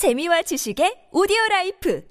재미와 지식의 오디오 라이프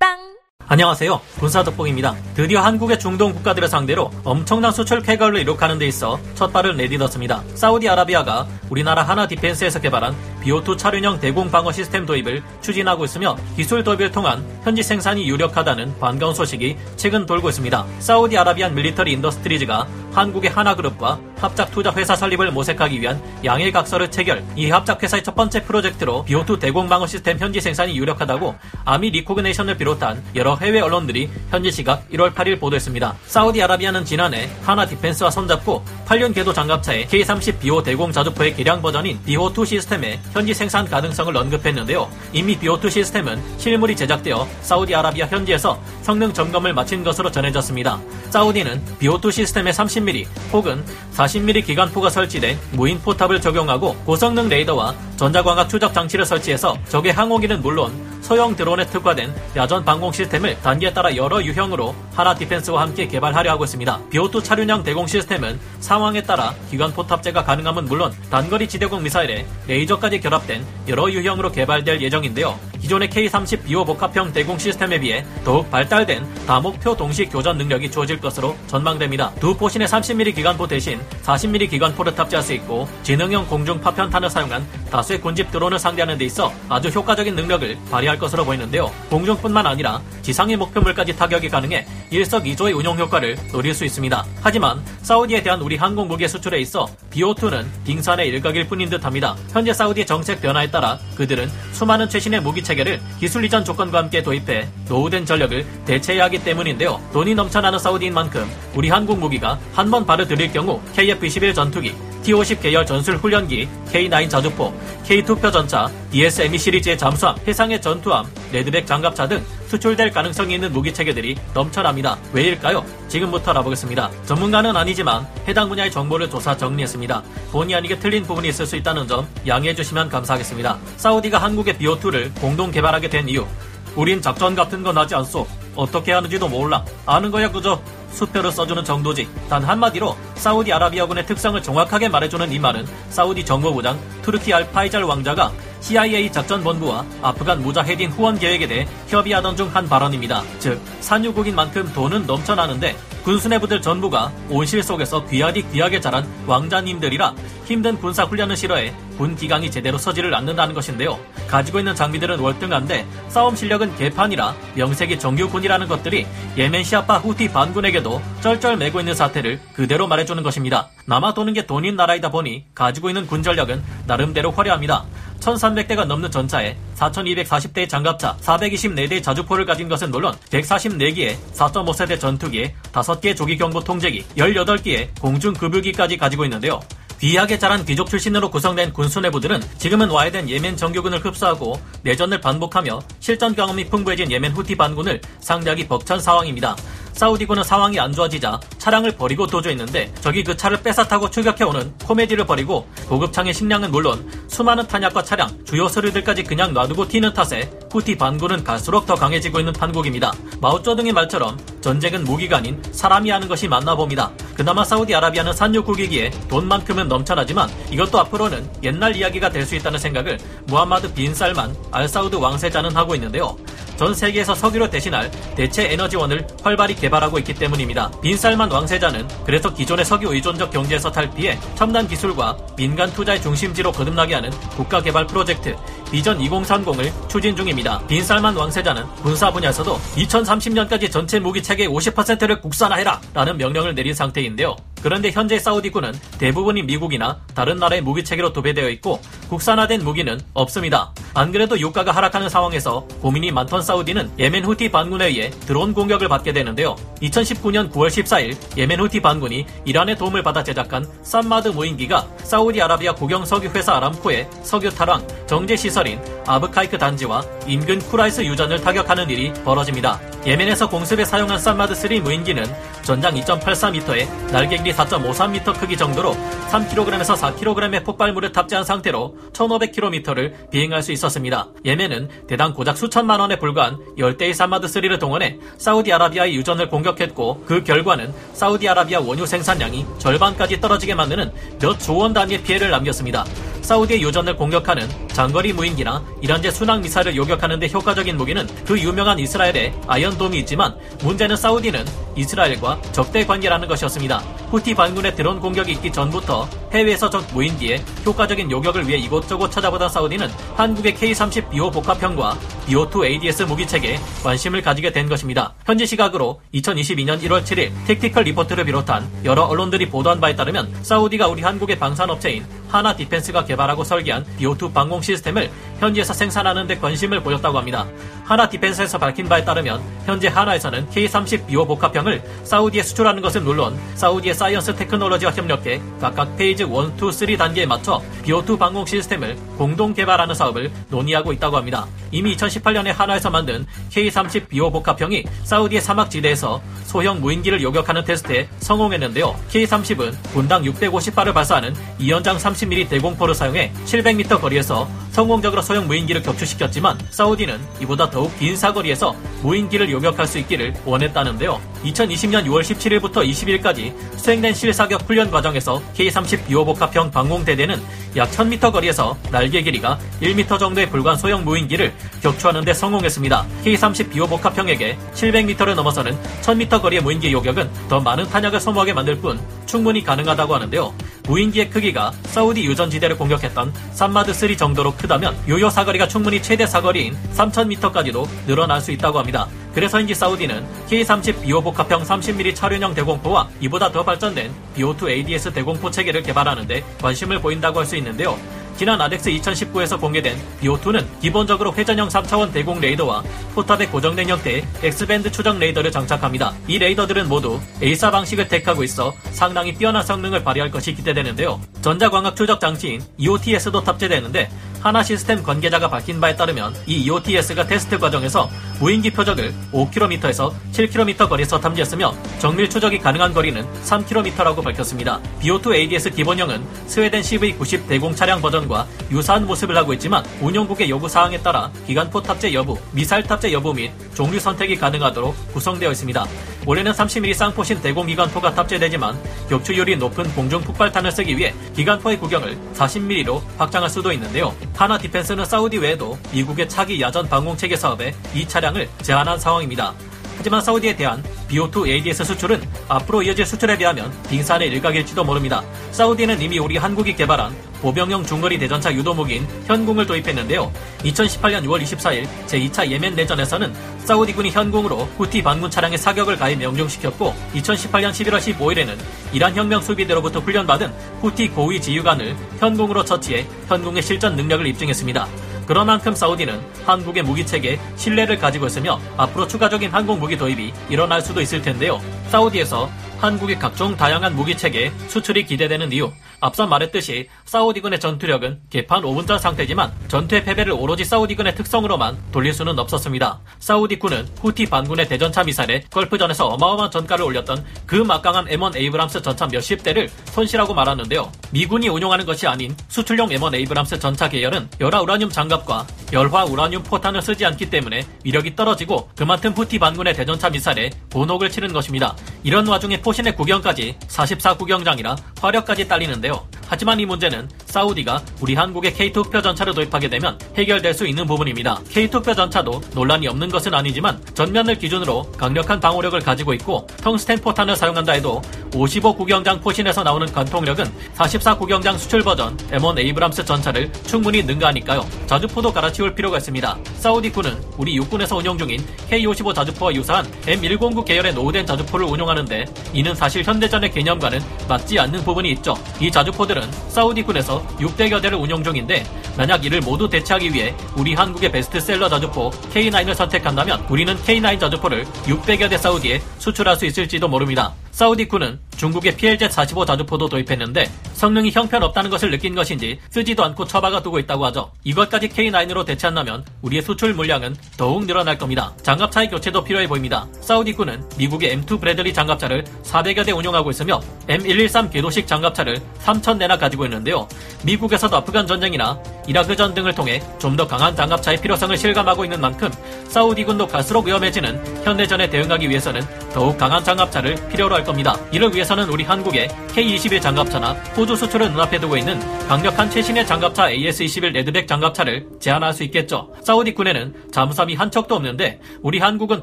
팟빵 안녕하세요. 군사 덕봉입니다. 드디어 한국의 중동 국가들을 상대로 엄청난 수출 쾌거를 이룩하는 데 있어 첫 발을 내딛었습니다. 사우디아라비아가 우리나라 한화 디펜스에서 개발한 비호2 차륜형 대공 방어 시스템 도입을 추진하고 있으며 기술 도입을 통한 현지 생산이 유력하다는 반가운 소식이 최근 돌고 있습니다. Saudi Arabian Military Industries가 한국의 한화그룹과 합작 투자 회사 설립을 모색하기 위한 양해 각서를 체결. 이 합작 회사의 첫 번째 프로젝트로 비호2 대공 방어 시스템 현지 생산이 유력하다고 Army Recognition을 비롯한 여러 해외 언론들이 현지 시각 1월 8일 보도했습니다. 사우디아라비아는 지난해 한화 디펜스와 손잡고 8년 궤도 장갑차의 K30비호 대공 자주포의 개량 버전인 비호2 시스템의 현지 생산 가능성을 언급했는데요. 이미 비호2 시스템은 실물이 제작되어 사우디아라비아 현지에서 성능 점검을 마친 것으로 전해졌습니다. 사우디는 비호2 시스템의 30mm 혹은 40mm 기관포가 설치된 무인 포탑을 적용하고 고성능 레이더와 전자광학 추적 장치를 설치해서 적의 항공기는 물론 소형 드론에 특화된 야전 방공 시스템을 단계에 따라 여러 유형으로 한화 디펜스와 함께 개발하려 하고 있습니다. 비호2 차륜형 대공 시스템은 상황에 따라 기관포 탑재가 가능함은 물론 단거리 지대공 미사일에 레이저까지 결합된 여러 유형으로 개발될 예정인데요. 기존의 K-30비호 복합형 대공 시스템에 비해 더욱 발달된 다목표 동시 교전 능력이 주어질 것으로 전망됩니다. 두 포신의 30mm 기관포 대신 40mm 기관포를 탑재할 수 있고 지능형 공중 파편탄을 사용한 다수의 군집 드론을 상대하는 데 있어 아주 효과적인 능력을 발휘할 것으로 보이는데요. 공중뿐만 아니라 지상의 목표물까지 타격이 가능해 일석이조의 운용 효과를 노릴 수 있습니다. 하지만 사우디에 대한 우리 항공 무기 수출에 있어 비호2는 빙산의 일각일 뿐인 듯합니다. 현재 사우디의 정책 변화에 따라 그들은 수많은 최신의 무기 체계 를 기술 이전 조건과 함께 도입해 노후된 전력을 대체해야 하기 때문인데요. 돈이 넘쳐나는 사우디인 만큼 우리 한국 무기가 한 번 발을 들일 경우 KF-21 전투기, T-50 계열 전술 훈련기, K9 자주포, K2 표 전차, DSME 시리즈의 잠수함, 해상의 전투함, 레드백 장갑차 등 수출될 가능성이 있는 무기 체계들이 넘쳐납니다. 왜일까요? 지금부터 알아보겠습니다. 전문가는 아니지만 해당 분야의 정보를 조사 정리했습니다. 본의 아니게 틀린 부분이 있을 수 있다는 점 양해해 주시면 감사하겠습니다. 사우디가 한국의 비호2를 공동 개발하게 된 이유. 우린 작전 같은 건 하지 않소. 어떻게 하는지도 몰라. 아는 거야 그저 수표를 써주는 정도지. 단 한마디로 사우디 아라비아군의 특성을 정확하게 말해주는 이 말은 사우디 정보부장 투르키 알파이잘 왕자가 CIA 작전본부와 아프간 무자헤딘 후원 계획에 대해 협의하던 중 한 발언입니다. 즉, 산유국인 만큼 돈은 넘쳐나는데 군수내부들 전부가 온실 속에서 귀하디 귀하게 자란 왕자님들이라 힘든 군사 훈련을 싫어해 군 기강이 제대로 서지를 않는다는 것인데요. 가지고 있는 장비들은 월등한데 싸움 실력은 개판이라 명색이 정규군이라는 것들이 예멘 시아파 후티 반군에게도 쩔쩔매고 있는 사태를 그대로 말해주는 것입니다. 남아 도는 게 돈인 나라이다 보니 가지고 있는 군 전력은 나름대로 화려합니다. 1300대가 넘는 전차에 4240대의 장갑차, 424대의 자주포를 가진 것은 물론 144기의 4.5세대 전투기에 5개의 조기경보 통제기, 18기의 공중급유기까지 가지고 있는데요. 귀하게 자란 귀족 출신으로 구성된 군수 내부들은 지금은 와해된 예멘 정규군을 흡수하고 내전을 반복하며 실전 경험이 풍부해진 예멘 후티 반군을 상대하기 벅찬 상황입니다. 사우디군은 상황이 안 좋아지자 차량을 버리고 도주했는데 적이 그 차를 뺏어 타고 추격해오는 코미디를 벌이고 고급창의 식량은 물론 수많은 탄약과 차량, 주요 서류들까지 그냥 놔두고 튀는 탓에 후티 반군은 갈수록 더 강해지고 있는 판국입니다. 마오쩌둥의 말처럼 전쟁은 무기가 아닌 사람이 하는 것이 맞나 봅니다. 그나마 사우디아라비아는 산유국이기에 돈만큼은 넘쳐나지만 이것도 앞으로는 옛날 이야기가 될 수 있다는 생각을 무함마드 빈 살만 알사우드 왕세자는 하고 있는데요. 전 세계에서 석유를 대신할 대체 에너지원을 활발히 개발하고 있기 때문입니다. 빈살만 왕세자는 그래서 기존의 석유 의존적 경제에서 탈피해 첨단 기술과 민간 투자의 중심지로 거듭나게 하는 국가 개발 프로젝트 비전 2030을 추진 중입니다. 빈살만 왕세자는 군사 분야에서도 2030년까지 전체 무기 체계의 50%를 국산화해라 라는 명령을 내린 상태인데요. 그런데 현재 사우디군은 대부분이 미국이나 다른 나라의 무기 체계로 도배되어 있고 국산화된 무기는 없습니다. 안 그래도 유가가 하락하는 상황에서 고민이 많던 사우디는 예멘 후티 반군에 의해 드론 공격을 받게 되는데요. 2019년 9월 14일 예멘 후티 반군이 이란의 도움을 받아 제작한 삼마드 무인기가 사우디아라비아 국영 석유 회사 아람코의 석유 탈황 정제 시설인 아브카이크 단지와 인근 쿠라이스 유전을 타격하는 일이 벌어집니다. 예멘에서 공습에 사용한 삼마드 3 무인기는 전장 2.84m에 날개 길이 4.53m 크기 정도로 3kg에서 4kg의 폭발물을 탑재한 상태로 1500km를 비행할 수 있었습니다. 예멘은 대당 고작 수천만 원에 불과한 열대의 산마드3를 동원해 사우디아라비아의 유전을 공격했고 그 결과는 사우디아라비아 원유 생산량이 절반까지 떨어지게 만드는 몇 조원 단위의 피해를 남겼습니다. 사우디의 유전을 공격하는 장거리 무인기나 이란제 순항 미사일을 요격하는 데 효과적인 무기는 그 유명한 이스라엘의 아이언돔이 있지만 문제는 사우디는 이스라엘과 적대 관계라는 것이었습니다. 후티 반군의 드론 공격이 있기 전부터 해외에서 적 무인기에 효과적인 요격을 위해 이곳저곳 찾아보던 사우디는 한국의 K-30비호 복합형과 비호2 ADS 무기체계에 관심을 가지게 된 것입니다. 현지 시각으로 2022년 1월 7일 Tactical Report를 비롯한 여러 언론들이 보도한 바에 따르면 사우디가 우리 한국의 방산업체인 한화 디펜스가 개발하고 설계한 비호2 방공 시스템을 현지에서 생산하는 데 관심을 보였다고 합니다. 한화 디펜스에서 밝힌 바에 따르면 현재 한화에서는 K30비호 복합형을 사우디에 수출하는 것은 물론 사우디의 Science Technology와 협력해 각각 phase 1, 2, 3 단계에 맞춰 비호2 방공 시스템을 공동 개발하는 사업을 논의하고 있다고 합니다. 이미 2018년에 한화에서 만든 K30비호 복합형이 사우디의 사막지대에서 소형 무인기를 요격하는 테스트에 성공했는데요. K30은 분당 650발을 발사하는 2연장 30mm 대공포를 사용해 700m 거리에서 성공적으로 소형 무인기를 격추시켰지만 사우디는 이보다 더욱 긴 사거리에서 무인기를 요격할 수 있기를 원했다는데요. 2020년 6월 17일부터 20일까지 수행된 실사격 훈련 과정에서 K-30BO 복합형 방공대대는 약 1000m 거리에서 날개 길이가 1m 정도에 불과한 소형 무인기를 격추하는 데 성공했습니다. K-30BO 복합형에게 700m를 넘어서는 1000m 거리의 무인기 요격은 더 많은 탄약을 소모하게 만들 뿐 충분히 가능하다고 하는데요. 무인기의 크기가 사우디 유전지대를 공격했던 산마드3 정도로 크다면 요요 사거리가 충분히 최대 사거리인 3000m까지도 늘어날 수 있다고 합니다. 그래서인지 사우디는 K-30 BO 복합형 30mm 차륜형 대공포와 이보다 더 발전된 BO2 ADS 대공포 체계를 개발하는데 관심을 보인다고 할 수 있는데요. 지난 아덱스 2019에서 공개된 BO2는 기본적으로 회전형 3차원 대공 레이더와 포탑에 고정된 형태의 X밴드 추적 레이더를 장착합니다. 이 레이더들은 모두 A사 방식을 택하고 있어 상당히 뛰어난 성능을 발휘할 것이 기대되는데요. 전자광학 추적 장치인 EOTS도 탑재되는데 한화 시스템 관계자가 밝힌 바에 따르면 이 EOTS가 테스트 과정에서 무인기 표적을 5km에서 7km 거리에서 탐지했으며 정밀 추적이 가능한 거리는 3km라고 밝혔습니다. 비호2 ADS 기본형은 스웨덴 CV90 대공 차량 버전과 유사한 모습을 하고 있지만 운용국의 요구 사항에 따라 기관포 탑재 여부, 미사일 탑재 여부 및 종류 선택이 가능하도록 구성되어 있습니다. 원래는 30mm 쌍포신 대공 기관포가 탑재되지만 격추율이 높은 공중 폭발탄을 쓰기 위해 기관포의 구경을 40mm로 확장할 수도 있는데요. 한화 디펜스는 사우디 외에도 미국의 차기 야전 방공체계 사업에 이 차량을 제안한 상황입니다. 하지만 사우디에 대한 BO2 ADS 수출은 앞으로 이어질 수출에 비하면 빙산의 일각일지도 모릅니다. 사우디는 이미 우리 한국이 개발한 보병용 중거리 대전차 유도무기인 현궁을 도입했는데요. 2018년 6월 24일 제2차 예멘 내전에서는 사우디군이 현궁으로 후티 반군 차량의 사격을 가해 명중시켰고 2018년 11월 15일에는 이란 혁명 수비대로부터 훈련받은 후티 고위 지휘관을 현궁으로 처치해 현궁의 실전 능력을 입증했습니다. 그런 만큼 사우디는 한국의 무기체계에 신뢰를 가지고 있으며 앞으로 추가적인 항공 무기 도입이 일어날 수도 있을 텐데요. 사우디에서 한국의 각종 다양한 무기체계 수출이 기대되는 이유 앞서 말했듯이 사우디군의 전투력은 개판 5분전 상태지만 전투의 패배를 오로지 사우디군의 특성으로만 돌릴 수는 없었습니다. 사우디군은 후티 반군의 대전차 미사일에 걸프전에서 어마어마한 전과를 올렸던 그 막강한 M1 에이브람스 전차 몇십 대를 손실하고 말았는데요. 미군이 운용하는 것이 아닌 수출용 M1 에이브람스 전차 계열은 열화 우라늄 장갑과 열화 우라늄 포탄을 쓰지 않기 때문에 위력이 떨어지고 그만큼 후티 반군의 대전차 미사일에 본옥을 치는 것입니다. 이런 와중에 포신의 구경까지 44 구경장이라 화력까지 딸리는데요. 하지만 이 문제는 사우디가 우리 한국의 K2 흑표 전차를 도입하게 되면 해결될 수 있는 부분입니다. K2 흑표 전차도 논란이 없는 것은 아니지만 전면을 기준으로 강력한 방어력을 가지고 있고 텅스텐 포탄을 사용한다 해도 55 구경장 포신에서 나오는 관통력은 44 구경장 수출 버전 M1 에이브람스 전차를 충분히 능가하니까요. 자주포도 갈아치울 필요가 있습니다. 사우디 군은 우리 육군에서 운용 중인 K55 자주포와 유사한 M109 계열의 노후된 자주포를 운용하는데 이는 사실 현대전의 개념과는 맞지 않는 부분이 있죠. 이 자주포들은 사우디군에서 600여 대를 운용 중인데 만약 이를 모두 대체하기 위해 우리 한국의 베스트셀러 자주포 K9을 선택한다면 우리는 K9 자주포를 600여 대 사우디에 수출할 수 있을지도 모릅니다. 사우디군은 중국의 PLZ-45 자주포도 도입했는데 성능이 형편없다는 것을 느낀 것인지 쓰지도 않고 처박아 두고 있다고 하죠. 이것까지 K9으로 대체한다면 우리의 수출 물량은 더욱 늘어날 겁니다. 장갑차의 교체도 필요해 보입니다. 사우디군은 미국의 M2 브래들리 장갑차를 400여 대 운용하고 있으며 M113 궤도식 장갑차를 3,000대나 가지고 있는데요. 미국에서도 아프간 전쟁이나 이라크전 등을 통해 좀 더 강한 장갑차의 필요성을 실감하고 있는 만큼 사우디군도 갈수록 위험해지는 현대전에 대응하기 위해서는 더욱 강한 장갑차를 필요로 할 겁니다. 이를 위해서는 우리 한국의 K21 장갑차나 호주 우주 수출을 눈앞에 두고 있는 강력한 최신의 장갑차 AS-21 레드백 장갑차를 제한할 수 있겠죠. 사우디 군에는 잠수함이 한 척도 없는데 우리 한국은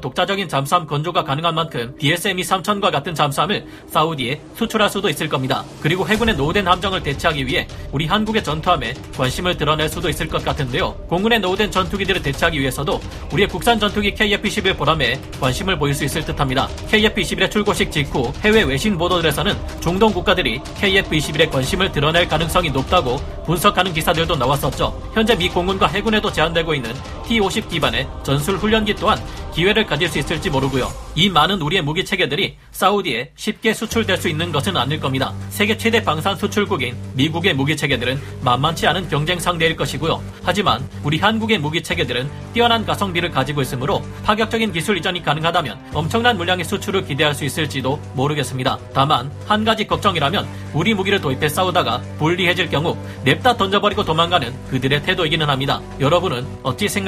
독자적인 잠수함 건조가 가능한 만큼 DSME 3000과 같은 잠수함을 사우디에 수출할 수도 있을 겁니다. 그리고 해군의 노후된 함정을 대체하기 위해 우리 한국의 전투함에 관심을 드러낼 수도 있을 것 같은데요. 공군의 노후된 전투기들을 대체하기 위해서도 우리의 국산 전투기 KF-21 보람에 관심을 보일 수 있을 듯합니다. KF-21의 출고식 직후 해외 외신 보도들에서는 중동 국가들이 KF-21에 관심을 드러낼 가능성이 높다고 분석하는 기사들도 나왔었죠. 현재 미 공군과 해군에도 제한되고 있는 T-50 기반의 전술 훈련기 또한 기회를 가질 수 있을지 모르고요. 이 많은 우리의 무기 체계들이 사우디에 쉽게 수출될 수 있는 것은 아닐 겁니다. 세계 최대 방산 수출국인 미국의 무기 체계들은 만만치 않은 경쟁 상대일 것이고요. 하지만 우리 한국의 무기 체계들은 뛰어난 가성비를 가지고 있으므로 파격적인 기술 이전이 가능하다면 엄청난 물량의 수출을 기대할 수 있을지도 모르겠습니다. 다만 한 가지 걱정이라면 우리 무기를 도입해 싸우다가 불리해질 경우 냅다 던져버리고 도망가는 그들의 태도이기는 합니다. 여러분은 어찌